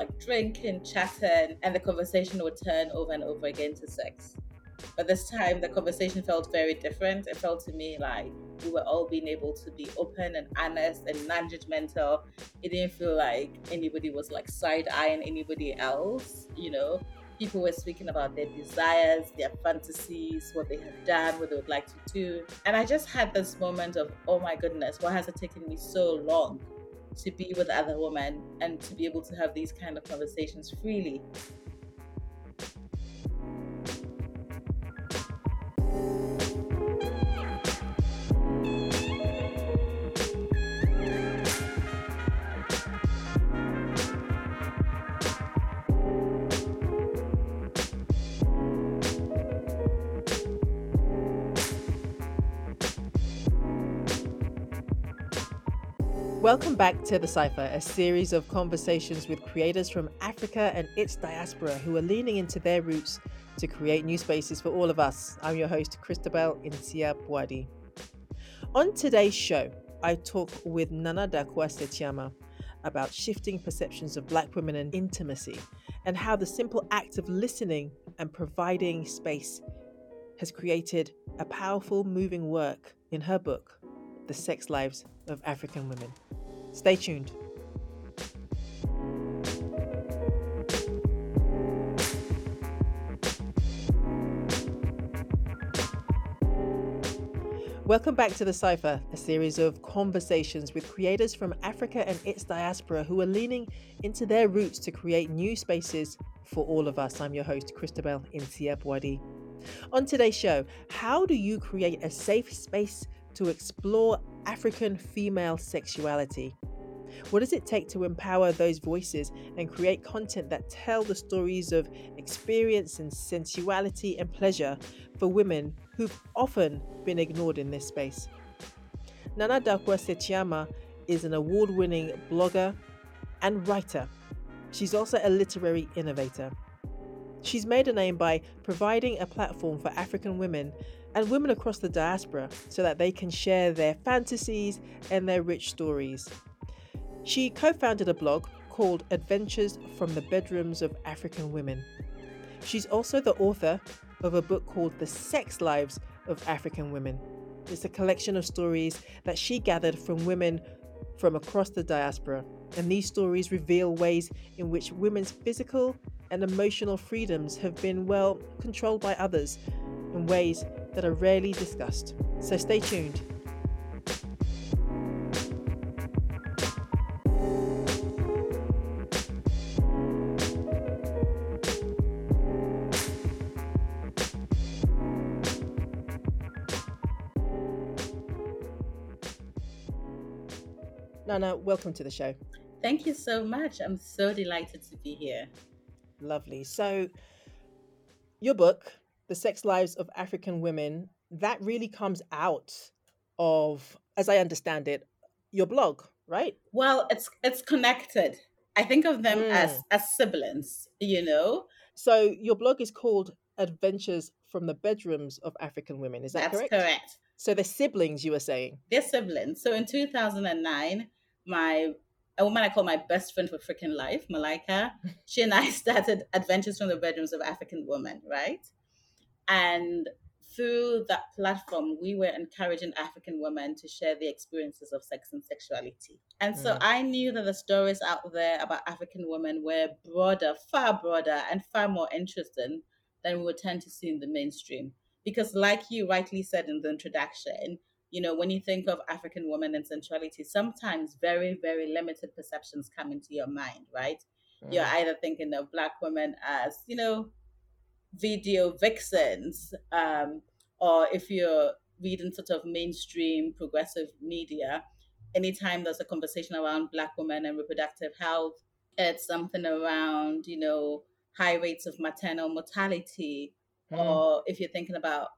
like drinking, chatting, and the conversation would turn over and over again to sex. But this time, the conversation felt very different. It felt to me like we were all being able to be open and honest and non judgmental. It didn't feel like anybody was like side eyeing anybody else, you know. People were speaking about their desires, their fantasies, what they have done, what they would like to do. And I just had this moment of, oh my goodness, why has it taken me so long to be with other women and to be able to have these kind of conversations freely? Welcome back to The Cipher, a series of conversations with creators from Africa and its diaspora who are leaning into their roots to create new spaces for all of us. I'm your host, Christabel Insia Boadi. On today's show, I talk with Nana Darkoa Sekyiamah about shifting perceptions of Black women and intimacy and how the simple act of listening and providing space has created a powerful, moving work in her book, The Sex Lives of African Women. Stay tuned. Welcome back to The Cipher, a series of conversations with creators from Africa and its diaspora who are leaning into their roots to create new spaces for all of us. I'm your host, Christabel Nsiah-Buadi. On today's show, how do you create a safe space to explore African female sexuality? What does it take to empower those voices and create content that tell the stories of experience and sensuality and pleasure for women who've often been ignored in this space? Nana Darkoa Sekyiamah is an award winning blogger and writer. She's also a literary innovator. She's made a name by providing a platform for African women and women across the diaspora so that they can share their fantasies and their rich stories. She co founded a blog called Adventures from the Bedrooms of African Women. She's also the author of a book called The Sex Lives of African Women. It's a collection of stories that she gathered from women from across the diaspora, and these stories reveal ways in which women's physical and emotional freedoms have been well controlled by others in ways that are rarely discussed. So stay tuned. Nana, welcome to the show. Thank you so much. I'm so delighted to be here. Lovely. So, your book, The Sex Lives of African Women, that really comes out of, as I understand it, your blog, right? Well, it's it's connected. I think of them mm. as as siblings, you know. So your blog is called Adventures from the Bedrooms of African Women. Is that That's correct? correct. So they're siblings, you were saying? They're siblings. So in 2009, my a woman I call my best friend for freaking life, Malika. She and I started Adventures from the Bedrooms of African Women, right? And through that platform, we were encouraging African women to share the experiences of sex and sexuality. And so mm. I knew that the stories out there about African women were broader, far broader, and far more interesting than we would tend to see in the mainstream. Because, like you rightly said in the introduction, you know, when you think of African women and sensuality, sometimes very, very limited perceptions come into your mind, right? Mm. You're either thinking of Black women as, you know, video vixens, um, or if you're reading sort of mainstream progressive media, anytime there's a conversation around Black women and reproductive health, it's something around, you know, high rates of maternal mortality, mm. or if you're thinking about,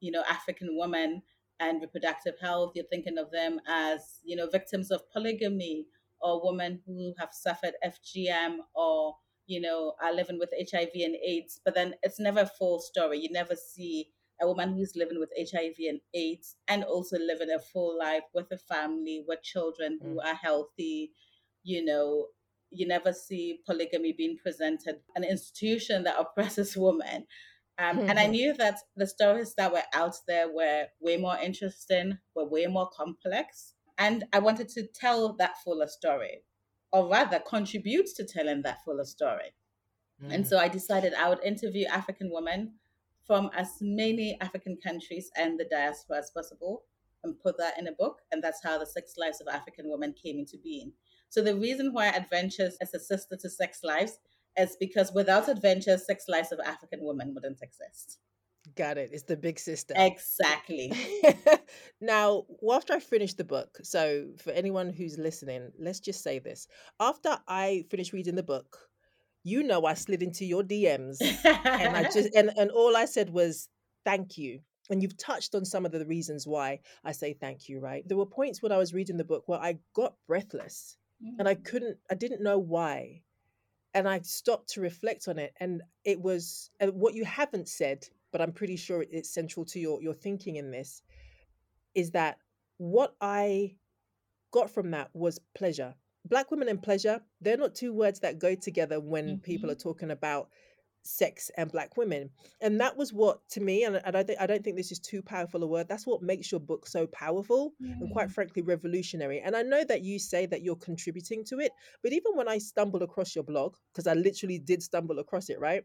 you know, African women and reproductive health. You're thinking of them as, you know, victims of polygamy or women who have suffered FGM or, you know, are living with HIV and AIDS. But then it's never a full story. You never see a woman who's living with HIV and AIDS and also living a full life with a family, with children who mm. are healthy, you know, you never see polygamy being presented an institution that oppresses women. Um, and I knew that the stories that were out there were way more interesting, were way more complex. And I wanted to tell that fuller story, or rather, contributes to telling that fuller story. Mm. And so I decided I would interview African women from as many African countries and the diaspora as possible and put that in a book. And that's how the Sex Lives of African Women came into being. So the reason why Adventures is a sister to Sex Lives is because without Adventures, Sex Lives of African Women wouldn't exist. Got it. It's the big sister. Exactly. now, after I finished the book, so for anyone who's listening, let's just say this. After I finished reading the book, you know I slid into your DMs and I just and, and all I said was thank you. And you've touched on some of the reasons why I say thank you, right? There were points when I was reading the book where I got breathless mm. and I mm. couldn't I didn't know why. And I stopped to reflect on it and it was and what you haven't said, but I'm pretty sure it's central to your your thinking in this is that what I got from that was pleasure black women and pleasure they're not two words that go together when mm-hmm. people are talking about sex and black women and that was what to me and, I, th- I don't think this is too powerful a word that's what makes your book so powerful and quite frankly revolutionary and i know that you say that you're contributing to it but even when i stumbled across your blog because i literally did stumble across it right.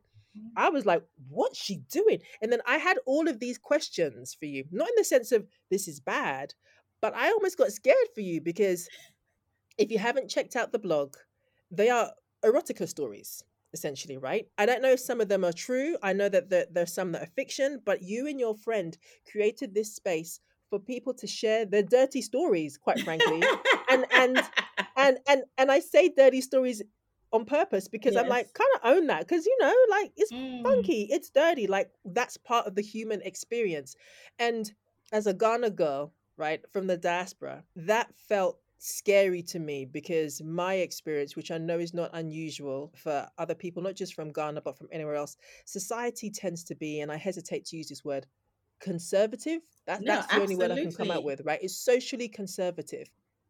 I was like, what's she doing? And then I had all of these questions for you, not in the sense of this is bad, but I almost got scared for you because if you haven't checked out the blog, they are erotica stories essentially, right? I don't know if some of them are true. I know that there, there's some that are fiction, but you and your friend created this space for people to share their dirty stories, quite frankly. and and and and and I say dirty stories on purpose because yes. I'm like kind of own that because you know like it's mm. funky, it's dirty, like that's part of the human experience. And as a Ghana girl, right, from the diaspora, that felt scary to me because my experience, which I know is not unusual for other people, not just from Ghana, but from anywhere else, society tends to be, and I hesitate to use this word, conservative. That, no, that's the absolutely. only word I can come out with, right? It's socially conservative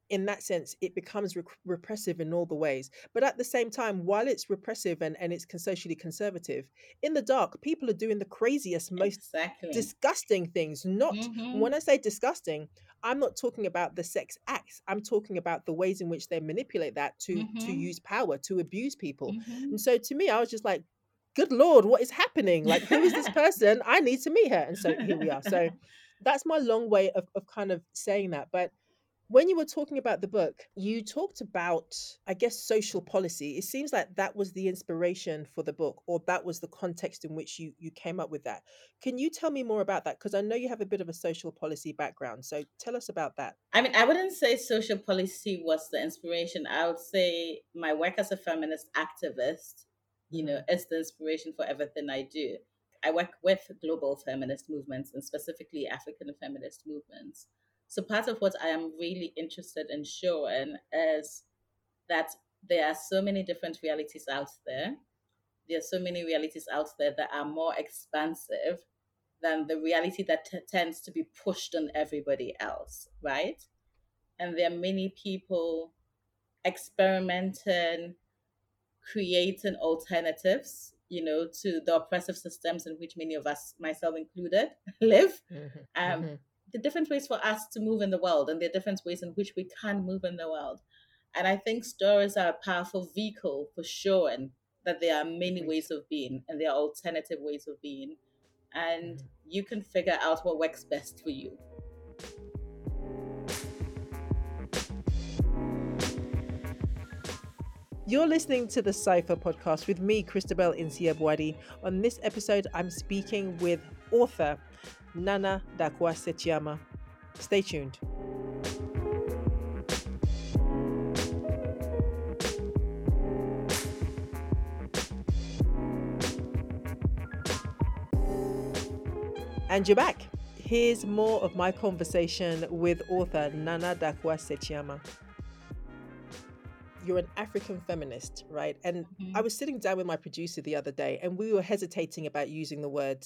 in that sense, it becomes re- repressive in all the ways. But at the same time, while it's repressive and, and it's socially conservative, in the dark, people are doing the craziest, most exactly. disgusting things. Not mm-hmm. when I say disgusting, I'm not talking about the sex acts. I'm talking about the ways in which they manipulate that to mm-hmm. to use power, to abuse people. Mm-hmm. And so to me, I was just like, good lord, what is happening? Like, who is this person? I need to meet her. And so here we are. So that's my long way of, of kind of saying that. But when you were talking about the book, you talked about, I guess, social policy. It seems like that was the inspiration for the book, or that was the context in which you, you came up with that. Can you tell me more about that? Because I know you have a bit of a social policy background. So tell us about that. I mean, I wouldn't say social policy was the inspiration. I would say my work as a feminist activist, you know, mm-hmm. is the inspiration for everything I do. I work with global feminist movements and specifically African feminist movements. So part of what I am really interested in showing is that there are so many different realities out there. There are so many realities out there that are more expansive than the reality that t- tends to be pushed on everybody else, right? And there are many people experimenting, creating alternatives, you know, to the oppressive systems in which many of us, myself included, live. Mm-hmm. Um, mm-hmm the different ways for us to move in the world and the different ways in which we can move in the world. And I think stories are a powerful vehicle for showing that there are many ways of being and there are alternative ways of being. And mm-hmm. you can figure out what works best for you. You're listening to the Cipher podcast with me, Christabel Nsiah On this episode, I'm speaking with author Nana Darkoa Sekyiamah. Stay tuned. And you're back. Here's more of my conversation with author Nana Darkoa Sekyiamah. You're an African feminist, right? And mm-hmm. I was sitting down with my producer the other day and we were hesitating about using the word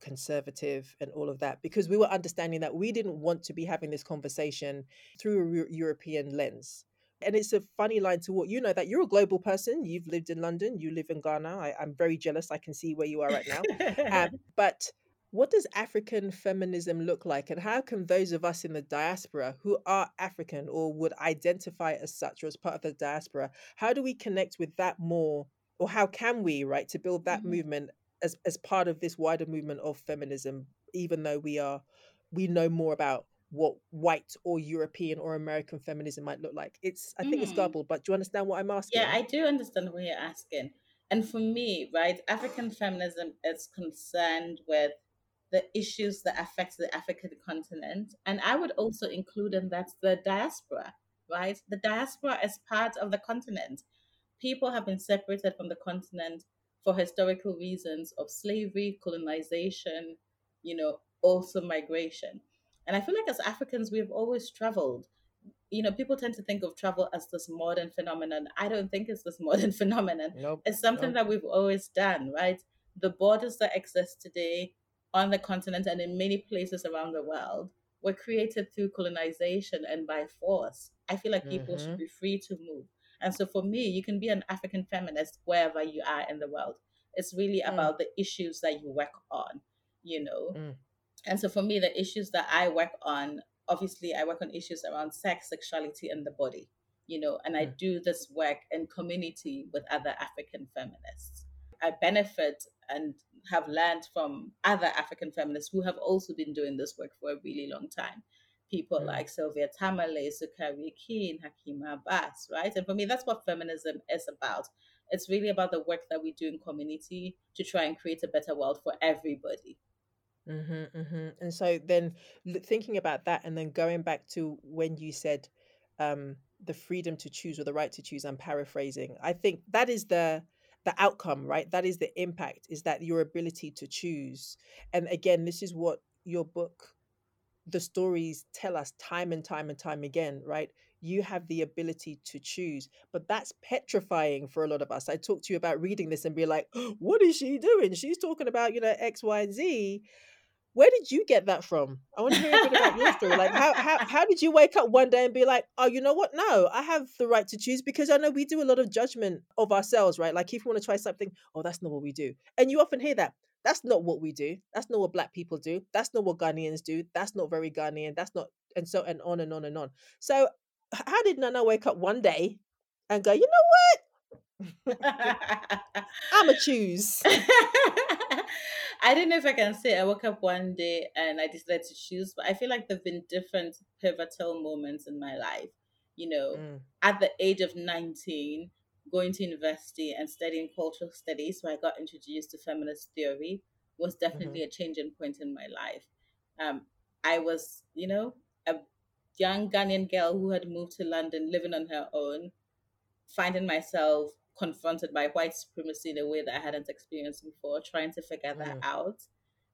conservative and all of that because we were understanding that we didn't want to be having this conversation through a European lens. And it's a funny line to what you know that you're a global person. You've lived in London, you live in Ghana. I, am very jealous. I can see where you are right now. um, but what does African feminism look like? And how can those of us in the diaspora who are African or would identify as such or as part of the diaspora, how do we connect with that more? Or how can we, right, to build that mm-hmm. movement as, as part of this wider movement of feminism, even though we are we know more about what white or European or American feminism might look like. It's I think mm. it's garbled, but do you understand what I'm asking? Yeah, I do understand what you're asking. And for me, right, African feminism is concerned with the issues that affect the African continent. And I would also include in that the diaspora, right? The diaspora is part of the continent. People have been separated from the continent for historical reasons of slavery, colonization, you know, also migration. And I feel like as Africans, we've always traveled. You know, people tend to think of travel as this modern phenomenon. I don't think it's this modern phenomenon. Nope, it's something nope. that we've always done, right? The borders that exist today on the continent and in many places around the world were created through colonization and by force. I feel like people mm-hmm. should be free to move. And so for me, you can be an African feminist wherever you are in the world. It's really mm. about the issues that you work on, you know. Mm. And so for me, the issues that I work on, obviously, I work on issues around sex, sexuality, and the body, you know, and I mm. do this work in community with other African feminists. I benefit and have learned from other African feminists who have also been doing this work for a really long time. People mm. like Sylvia Tamale, Sokari Ekine, Hakima Abbas, right? And for me, that's what feminism is about. It's really about the work that we do in community to try and create a better world for everybody. Mm-hmm, mm-hmm. And so then thinking about that and then going back to when you said um, the freedom to choose or the right to choose, I'm paraphrasing. I think that is the the outcome, right? That is the impact, is that your ability to choose. And again, this is what your book, the stories tell us time and time and time again, right? You have the ability to choose, but that's petrifying for a lot of us. I talked to you about reading this and be like, what is she doing? She's talking about, you know, X, Y, and Z where did you get that from? I want to hear a bit about your story. Like, how, how, how did you wake up one day and be like, oh, you know what? No, I have the right to choose because I know we do a lot of judgment of ourselves, right? Like, if you want to try something, oh, that's not what we do. And you often hear that. That's not what we do. That's not what black people do. That's not what Ghanaians do. That's not very Ghanaian. That's not, and so, and on and on and on. So, how did Nana wake up one day and go, you know what? I'm a choose. I don't know if I can say I woke up one day and I decided to choose, but I feel like there've been different pivotal moments in my life. You know, mm. at the age of 19, going to university and studying cultural studies, where I got introduced to feminist theory, was definitely mm-hmm. a changing point in my life. Um, I was, you know, a young Ghanaian girl who had moved to London, living on her own, finding myself confronted by white supremacy in a way that I hadn't experienced before, trying to figure mm. that out.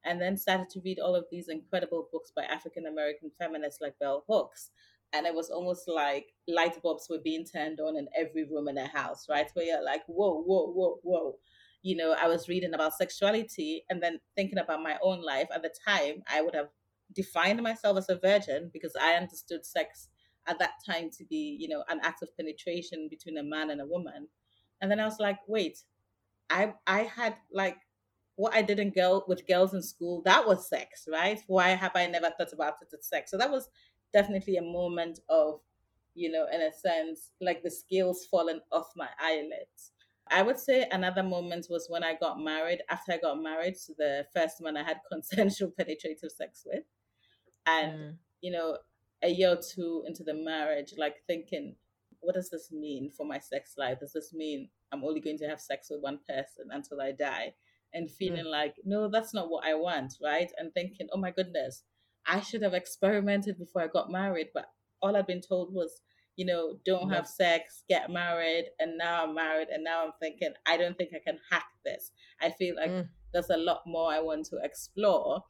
And then started to read all of these incredible books by African American feminists like Bell Hooks. And it was almost like light bulbs were being turned on in every room in the house, right? Where you're like, whoa, whoa, whoa, whoa. You know, I was reading about sexuality and then thinking about my own life. At the time, I would have defined myself as a virgin because I understood sex at that time to be, you know, an act of penetration between a man and a woman. And then I was like, wait, I I had like what I did in girl with girls in school, that was sex, right? Why have I never thought about it as sex? So that was definitely a moment of, you know, in a sense, like the scales falling off my eyelids. I would say another moment was when I got married. After I got married to the first man I had consensual penetrative sex with. And, mm. you know, a year or two into the marriage, like thinking, what does this mean for my sex life? Does this mean I'm only going to have sex with one person until I die? And feeling mm. like, no, that's not what I want, right? And thinking, oh my goodness, I should have experimented before I got married. But all I'd been told was, you know, don't have sex, get married. And now I'm married. And now I'm thinking, I don't think I can hack this. I feel like mm. there's a lot more I want to explore,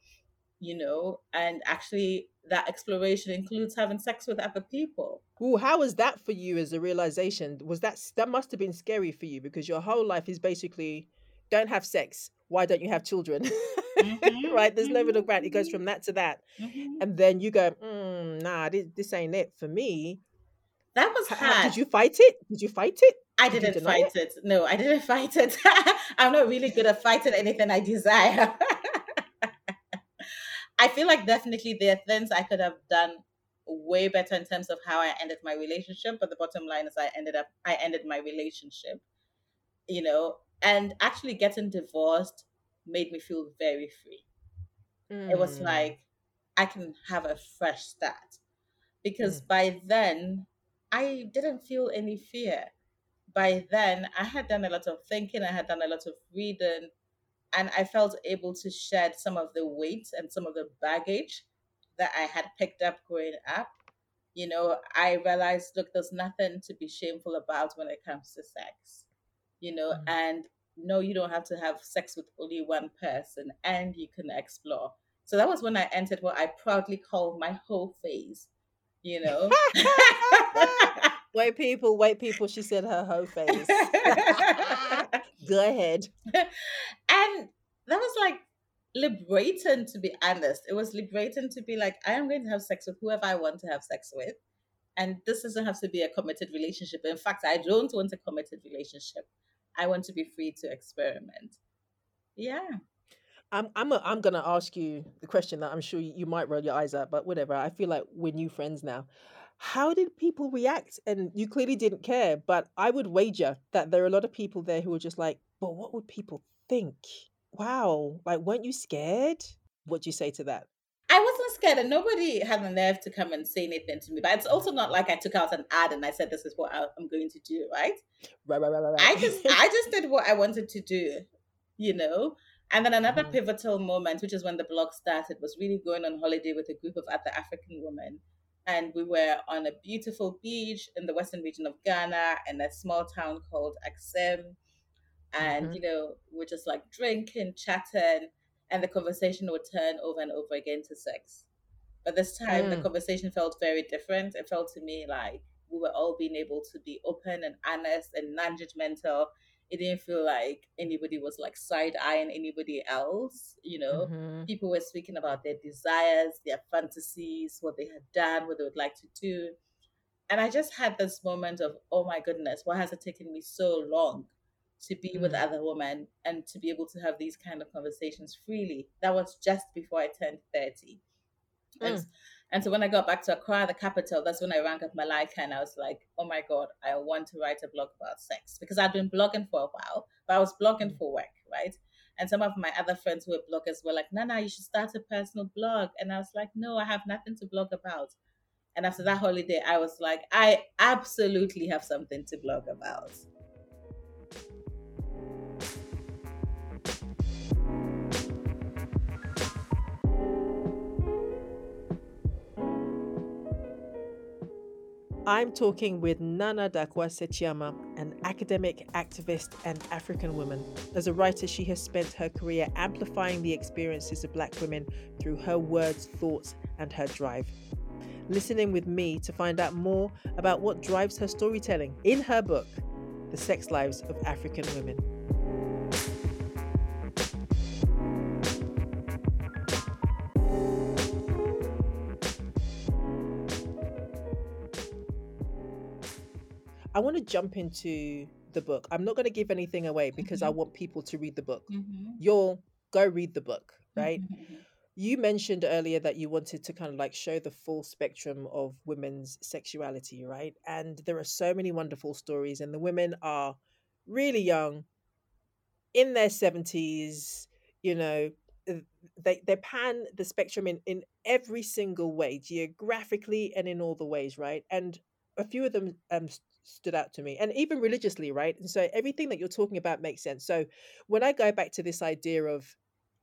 you know, and actually that exploration includes having sex with other people. Ooh, how was that for you as a realization? Was that that must have been scary for you because your whole life is basically don't have sex. Why don't you have children? Mm-hmm, right? There's no middle ground. It goes mm-hmm. from that to that, mm-hmm. and then you go, mm, nah, this, this ain't it for me. That was hard. Did you fight it? Did you fight it? I didn't fight it? it? No, I didn't fight it. I'm not really good at fighting anything I desire. I feel like definitely there are things I could have done way better in terms of how I ended my relationship. But the bottom line is I ended up I ended my relationship. You know, and actually getting divorced made me feel very free. Mm. It was hmm. like I can have a fresh start. Because mm. by then I didn't feel any fear. By then I had done a lot of thinking, I had done a lot of reading, and I felt able to shed some of the weight and some of the baggage that I had picked up growing up. You know, I realized, look, there's nothing to be shameful about when it comes to sex. You know, mm-hmm. and no, you don't have to have sex with only one person, and you can explore. So that was when I entered what I proudly call my whole phase. You know, white people, white people. She said her whole phase. Go ahead. And that was like liberating to be honest. It was liberating to be like, I am going to have sex with whoever I want to have sex with. And this doesn't have to be a committed relationship. In fact, I don't want a committed relationship. I want to be free to experiment. Yeah. I'm I'm a, I'm gonna ask you the question that I'm sure you might roll your eyes at, but whatever. I feel like we're new friends now. How did people react? And you clearly didn't care, but I would wager that there are a lot of people there who are just like, "But what would people think?" Wow. Like, weren't you scared? What do you say to that? I wasn't scared, and nobody had the nerve to come and say anything to me. But it's also not like I took out an ad and I said, "This is what I'm going to do." Right? Right, right, right, right. I just, I just did what I wanted to do. You know. And then another mm-hmm. pivotal moment, which is when the blog started, was really going on holiday with a group of other African women. And we were on a beautiful beach in the western region of Ghana in a small town called Axim and mm-hmm. you know we're just like drinking chatting and the conversation would turn over and over again to sex. But this time mm. the conversation felt very different. It felt to me like we were all being able to be open and honest and non-judgmental. It didn't feel like anybody was like side-eyeing anybody else you know? Mm-hmm. people were speaking about their desires their fantasies what they had done what they would like to do. And i just had this moment of oh my goodness why has it taken me so long to be mm. with other women and to be able to have these kind of conversations freely. That was just before I turned 30. Mm. And, and so when I got back to Accra, the capital, that's when I rang up Malika and I was like, oh my God, I want to write a blog about sex. Because I'd been blogging for a while, but I was blogging mm. for work, right? And some of my other friends who were bloggers were like, Nana, you should start a personal blog. And I was like, no, I have nothing to blog about. And after that holiday, I was like, I absolutely have something to blog about. I'm talking with Nana Darkoa Sekyiamah, an academic, activist, and African woman. As a writer, she has spent her career amplifying the experiences of Black women through her words, thoughts, and her drive. Listening with me to find out more about what drives her storytelling in her book, The Sex Lives of African Women. Want to jump into the book. I'm not going to give anything away because mm-hmm. I want people to read the book. Mm-hmm. You'll go read the book, right? Mm-hmm. You mentioned earlier that you wanted to kind of like show the full spectrum of women's sexuality, right? And there are so many wonderful stories, and the women are really young, in their 70s, you know, they they pan the spectrum in in every single way geographically and in all the ways right and a few of them um stood out to me and even religiously right? And so everything that you're talking about makes sense. So when i go back to this idea of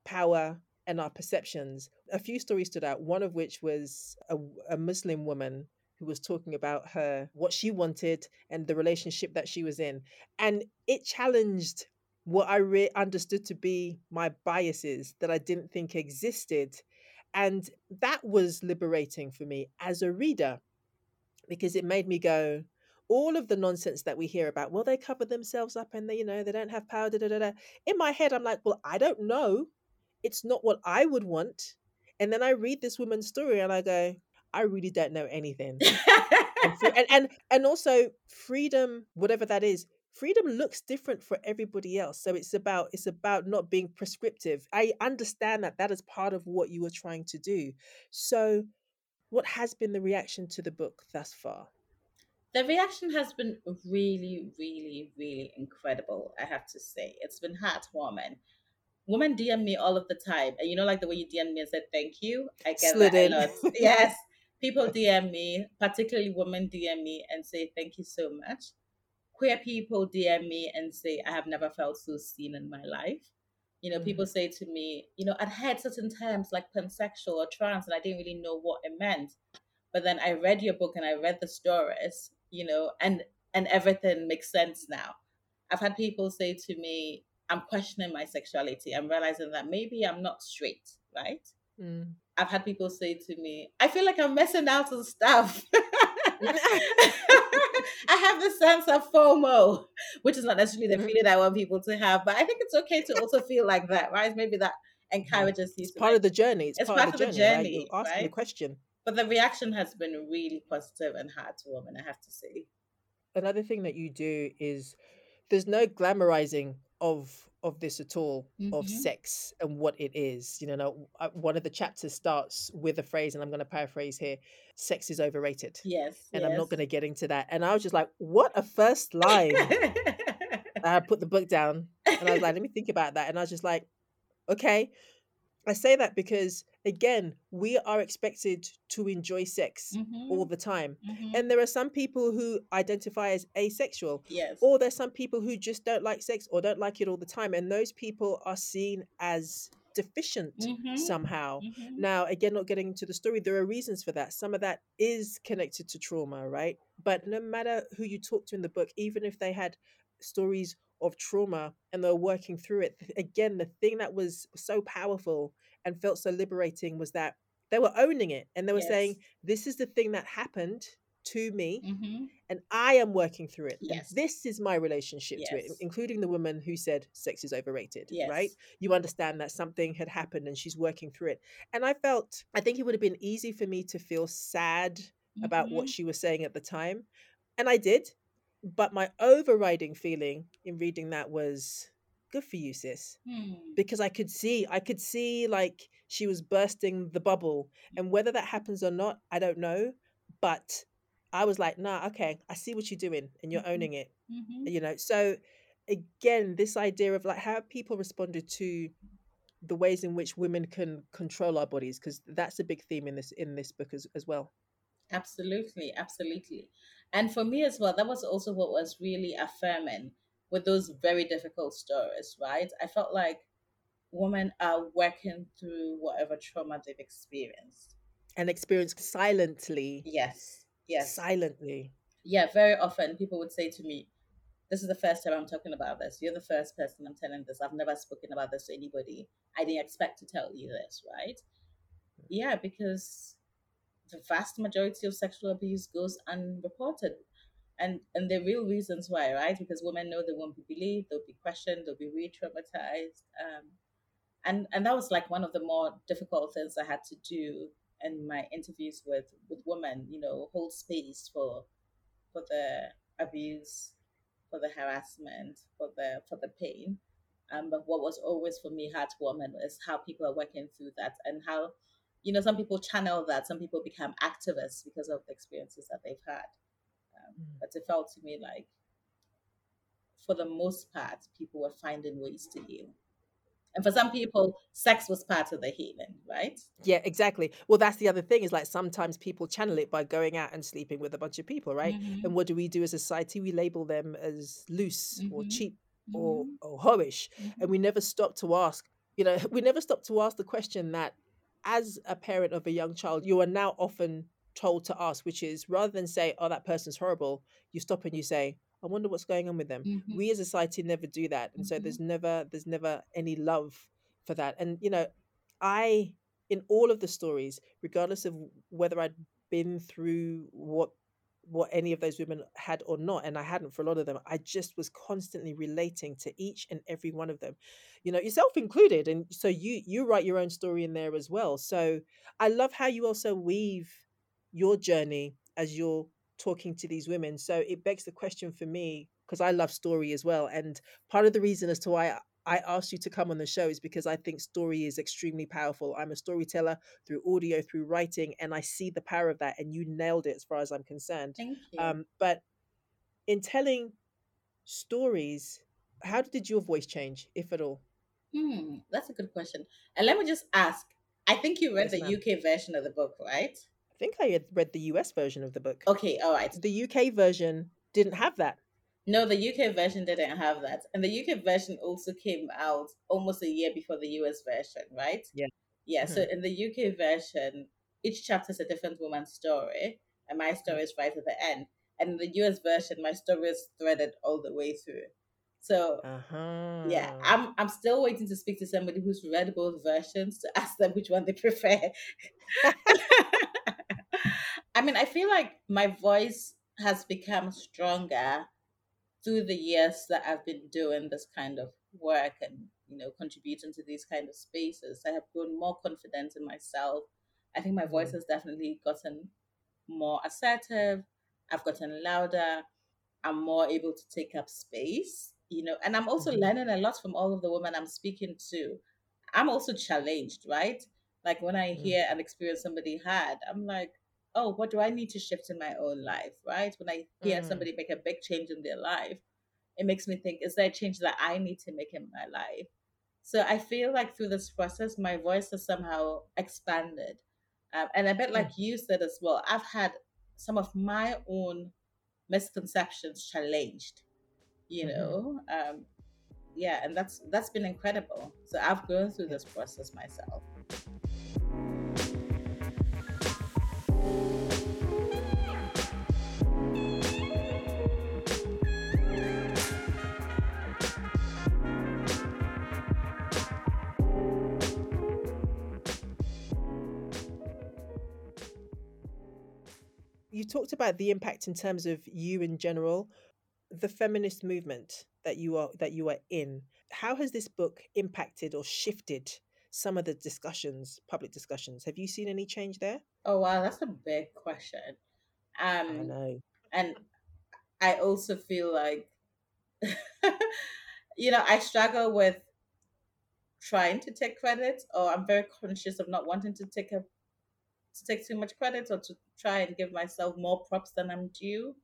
power and our perceptions a few stories stood out one of which was a, a muslim woman who was talking about her what she wanted and the relationship that she was in and it challenged what i re- understood to be my biases that i didn't think existed and that was liberating for me as a reader because it made me go all of the nonsense that we hear about, well, they cover themselves up and they, you know, they don't have power. Da, da, da. In my head, I'm like, well, I don't know. It's not what I would want. And then I read this woman's story and I go, I really don't know anything. and, and and also freedom, whatever that is, freedom looks different for everybody else. So it's about it's about not being prescriptive. I understand that that is part of what you were trying to do. So, what has been the reaction to the book thus far? The reaction has been really, really, really incredible. I have to say, it's been heartwarming. Women DM me all of the time, and you know, like the way you DM me and said thank you. I get Slid that in. a lot. yes, people DM me, particularly women DM me and say thank you so much. Queer people DM me and say I have never felt so seen in my life. You know, mm-hmm. people say to me, you know, I'd heard certain terms like pansexual or trans, and I didn't really know what it meant. But then I read your book and I read the stories, you know, and and everything makes sense now. I've had people say to me, I'm questioning my sexuality. I'm realizing that maybe I'm not straight, right? Mm. I've had people say to me, I feel like I'm messing out on stuff. I have the sense of FOMO, which is not necessarily the mm-hmm. feeling I want people to have, but I think it's okay to also feel like that, right? Maybe that encourages you. It's part of the journey. It's, it's part, part, of the journey. journey right? You're asking right? the question. But the reaction has been really positive and heartwarming, I have to say. Another thing that you do is there's no glamorizing of of this at all mm-hmm. of sex and what it is you know uh, one of the chapters starts with a phrase and i'm going to paraphrase here sex is overrated yes and yes. i'm not going to get into that and i was just like what a first line i put the book down and i was like let me think about that and i was just like okay i say that because again, we are expected to enjoy sex mm-hmm. all the time. Mm-hmm. And there are some people who identify as asexual. Yes. Or there's some people who just don't like sex or don't like it all the time. And those people are seen as deficient mm-hmm. somehow. Mm-hmm. Now, again, not getting into the story, there are reasons for that. Some of that is connected to trauma, right? But no matter who you talk to in the book, even if they had stories of trauma and they're working through it, again, the thing that was so powerful and felt so liberating was that they were owning it and they were yes. saying, This is the thing that happened to me mm-hmm. and I am working through it. Yes. this is my relationship yes. to it, including the woman who said sex is overrated. Yes. Right? You understand that something had happened and she's working through it. And I felt, I think it would have been easy for me to feel sad mm-hmm. about what mm-hmm. she was saying at the time. And I did. But my overriding feeling in reading that was good for you sis hmm. because i could see i could see like she was bursting the bubble and whether that happens or not i don't know but i was like nah okay i see what you're doing and you're mm-hmm. owning it mm-hmm. you know so again this idea of like how people responded to the ways in which women can control our bodies because that's a big theme in this in this book as, as well absolutely absolutely and for me as well that was also what was really affirming with those very difficult stories, right? I felt like women are working through whatever trauma they've experienced. And experienced silently. Yes. Yes. Silently. Yeah, very often people would say to me, This is the first time I'm talking about this. You're the first person I'm telling this. I've never spoken about this to anybody. I didn't expect to tell you this, right? Yeah, because the vast majority of sexual abuse goes unreported and and the real reasons why, right? Because women know they won't be believed, they'll be questioned, they'll be re-traumatized, um, and and that was like one of the more difficult things I had to do in my interviews with with women. You know, hold space for for the abuse, for the harassment, for the for the pain. Um, but what was always for me heartwarming is how people are working through that and how, you know, some people channel that, some people become activists because of the experiences that they've had. Mm. But it felt to me like, for the most part, people were finding ways to heal. And for some people, sex was part of the healing, right? Yeah, exactly. Well, that's the other thing is like sometimes people channel it by going out and sleeping with a bunch of people, right? Mm-hmm. And what do we do as a society? We label them as loose mm-hmm. or cheap mm-hmm. or, or hoish. And mm-hmm. we never stop to ask, you know, we never stop to ask the question that as a parent of a young child, you are now often told to us, which is rather than say, oh, that person's horrible, you stop and you say, I wonder what's going on with them. Mm-hmm. We as a society never do that. And mm-hmm. so there's mm-hmm. never there's never any love for that. And you know, I in all of the stories, regardless of whether I'd been through what what any of those women had or not and i hadn't for a lot of them i just was constantly relating to each and every one of them you know yourself included and so you you write your own story in there as well so i love how you also weave your journey as you're talking to these women. So it begs the question for me because I love story as well. And part of the reason as to why I asked you to come on the show is because I think story is extremely powerful. I'm a storyteller through audio, through writing, and I see the power of that. And you nailed it as far as I'm concerned. Thank you. Um, but in telling stories, how did your voice change, if at all? Hmm, that's a good question. And let me just ask I think you read Yes, the ma'am. UK version of the book, right? I think I had read the US version of the book. Okay, all right. The UK version didn't have that. No, the UK version didn't have that. And the UK version also came out almost a year before the US version, right? Yeah. Yeah, so in the UK version, each chapter is a different woman's story, and my story is right at the end. And in the US version, my story is threaded all the way through. So Uh-huh. yeah, I'm I'm still waiting to speak to somebody who's read both versions to ask them which one they prefer. I mean, I feel like my voice has become stronger through the years that I've been doing this kind of work and you know contributing to these kind of spaces. I have grown more confident in myself. I think my voice Mm. has definitely gotten more assertive. I've gotten louder. I'm more able to take up space, you know, and I'm also Mhm. learning a lot from all of the women I'm speaking to. I'm also challenged, right? Like when I Mm. hear an experience somebody had, I'm like, oh, what do I need to shift in my own life, right? When I hear Mm. somebody make a big change in their life, it makes me think, is there a change that I need to make in my life? So I feel like through this process, my voice has somehow expanded. Um, and a bit Mm. like you said as well, I've had some of my own misconceptions challenged, you Mhm. know? Um, yeah, and that's that's been incredible. So I've gone through this process myself. You talked about the impact in terms of you in general, the feminist movement that you are that you are in. How has this book impacted or shifted some of the discussions, public discussions? Have you seen any change there? Oh wow, that's a big question. I Um, know. and I also feel like, you know, I struggle with trying to take credit, or I'm very conscious of not wanting to take a to take too much credit, or to try and give myself more props than I'm due.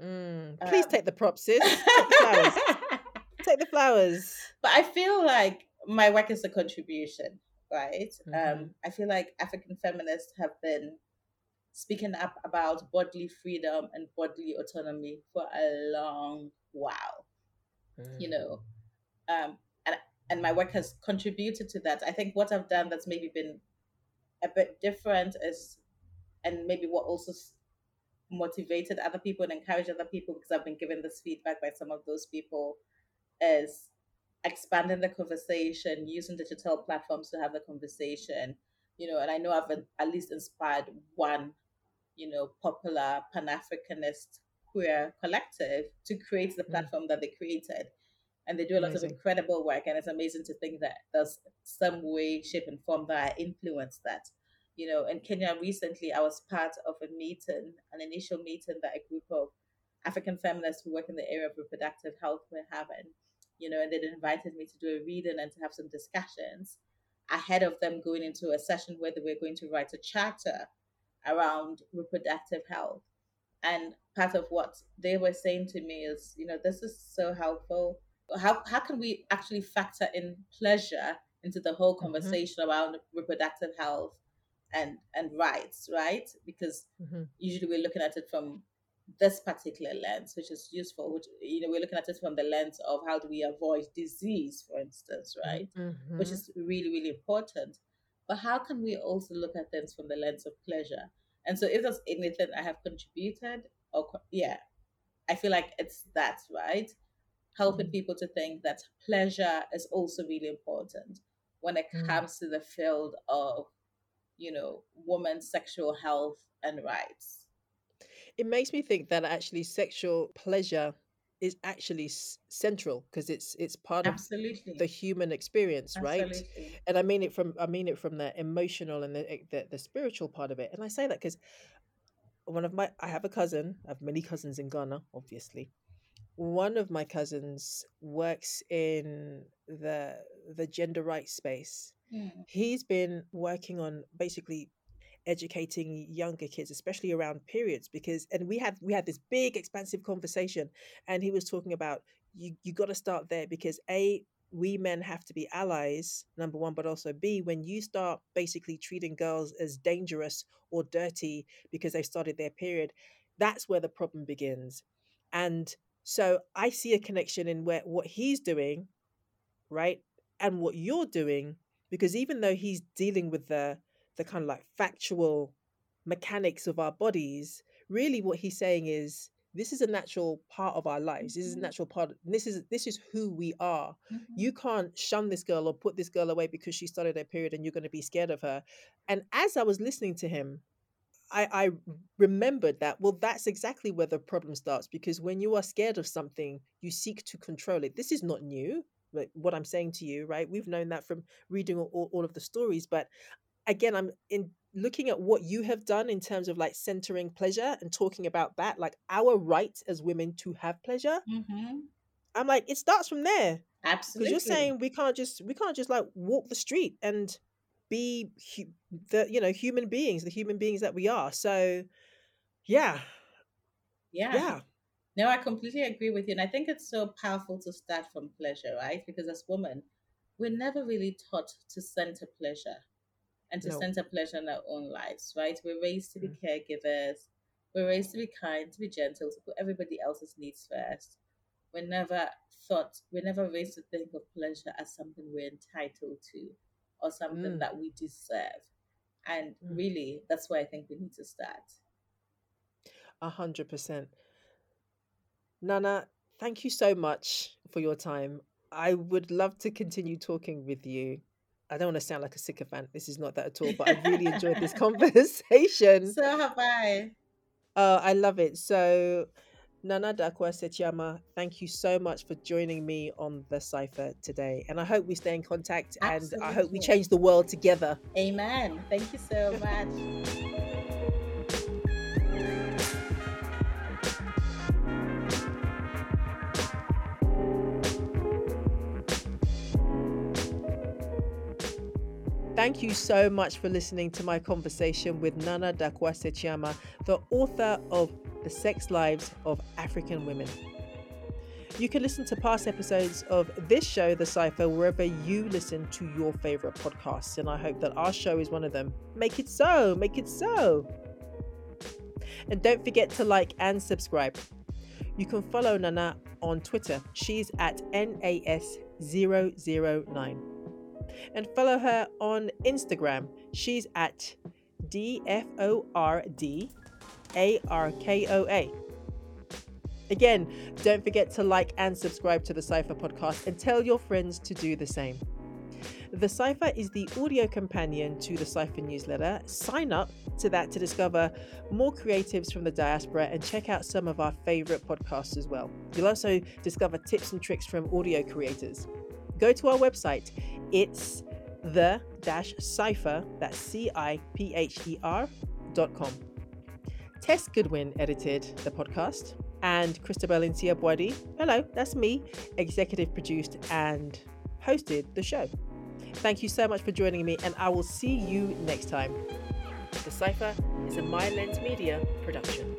Mm. Please Um, take the props, sis. Take the flowers. Take the flowers. but I feel like my work is a contribution, right? Mhm. Um, I feel like African feminists have been speaking up about bodily freedom and bodily autonomy for a long while. you Mm. know um and and my work has contributed to that i think what i've done that's maybe been a bit different is and maybe what also motivated other people and encouraged other people because i've been given this feedback by some of those people is expanding the conversation using digital platforms to have the conversation you know and i know i've at least inspired one you know popular pan-africanist queer collective to create the Mm. platform that they created and they do a lot of incredible work and it's amazing to think that there's some way shape and form that I influenced that you know. In kenya recently i was part of a meeting an initial meeting that a group of african feminists who work in the area of reproductive health were having you know and they'd invited me to do a reading and to have some discussions ahead of them going into a session where they were going to write a charter around reproductive health. And part of what they were saying to me is you know this is so helpful how, how can we actually factor in pleasure into the whole Mhm. conversation around reproductive health and and rights right because Mhm. usually we're looking at it from this particular lens which is useful which you know we're looking at it from the lens of how do we avoid disease for instance right which Mhm. is really, really important. But how can we also look at things from the lens of pleasure? And so, if there's anything I have contributed, or yeah, I feel like it's that, right? Helping people to think that pleasure is also really important when it Mm. comes to the field of, you know, women's sexual health and rights. It makes me think that actually sexual pleasure is actually s- central because it's it's part of the human experience, right? And I mean it from I mean it from the emotional and the eh, the, the spiritual part of it. And I say that because one of my I have a cousin. I have many cousins in Ghana, obviously. One of my cousins works in the the gender rights space. Mm. He's been working on basically educating younger kids especially around periods because and we had we had this big expansive conversation and he was talking about you you got to start there because a we men have to be allies number one but also b when you start basically treating girls as dangerous or dirty because they started their period that's where the problem begins and so i see a connection in where what he's doing right and what you're doing because even though he's dealing with the the kind of like factual mechanics of our bodies really what he's saying is this is a natural part of our lives this is a Mhm. natural part this is this is who we are Mhm. you can't shun this girl or put this girl away because she started her period and you're going to be scared of her and as i was listening to him I, I remembered that well that's exactly where the problem starts because when you are scared of something you seek to control it this is not new like what i'm saying to you right we've known that from reading all, all of the stories but again i'm in looking at what you have done in terms of like centering pleasure and talking about that like our right as women to have pleasure Mhm. i'm like it starts from there because Absolutely. you're saying we can't just we can't just like walk the street and be hu- the you know human beings the human beings that we are so yeah yeah. yeah No, I completely agree with you. And I think it's so powerful to start from pleasure, right? Because as women, we're never really taught to center pleasure and to No. center pleasure in our own lives, right? We're raised to be Mm. caregivers. We're raised to be kind, to be gentle, to put everybody else's needs first. We're never thought, we're never raised to think of pleasure as something we're entitled to or something Mm. that we deserve. And Mm. really, that's where I think we need to start. a hundred percent nana thank you so much for your time i would love to continue talking with you i don't want to sound like a sycophant this is not that at all but i really enjoyed this conversation So have I. Uh, I love it. So, Nana Darkoa Sekyiamah, thank you so much for joining me on the cipher today. And I hope we stay in contact and I hope we change the world together. Amen. Thank you so much. Thank you so much for listening to my conversation with Nana Darkoa Sekyiamah, the author of The Sex Lives of African Women. You can listen to past episodes of this show, The Cipher, wherever you listen to your favorite podcasts. And I hope that our show is one of them. Make it so, make it so. And don't forget to like and subscribe. You can follow Nana on Twitter. She's at NAS009. And follow her on Instagram. She's at DFORDARKOA. Again, don't forget to like and subscribe to the Cipher podcast and tell your friends to do the same. The Cipher is the audio companion to the Cipher newsletter. Sign up to that to discover more creatives from the diaspora and check out some of our favorite podcasts as well. You'll also discover tips and tricks from audio creators. Go to our website. It's the dash cipher, that's C I P H E R dot com. Tess Goodwin edited the podcast, and Christabel Nsiah-Buadi, hello, that's me, executive produced and hosted the show. Thank you so much for joining me, and I will see you next time. The Cipher is a My Lens Media production.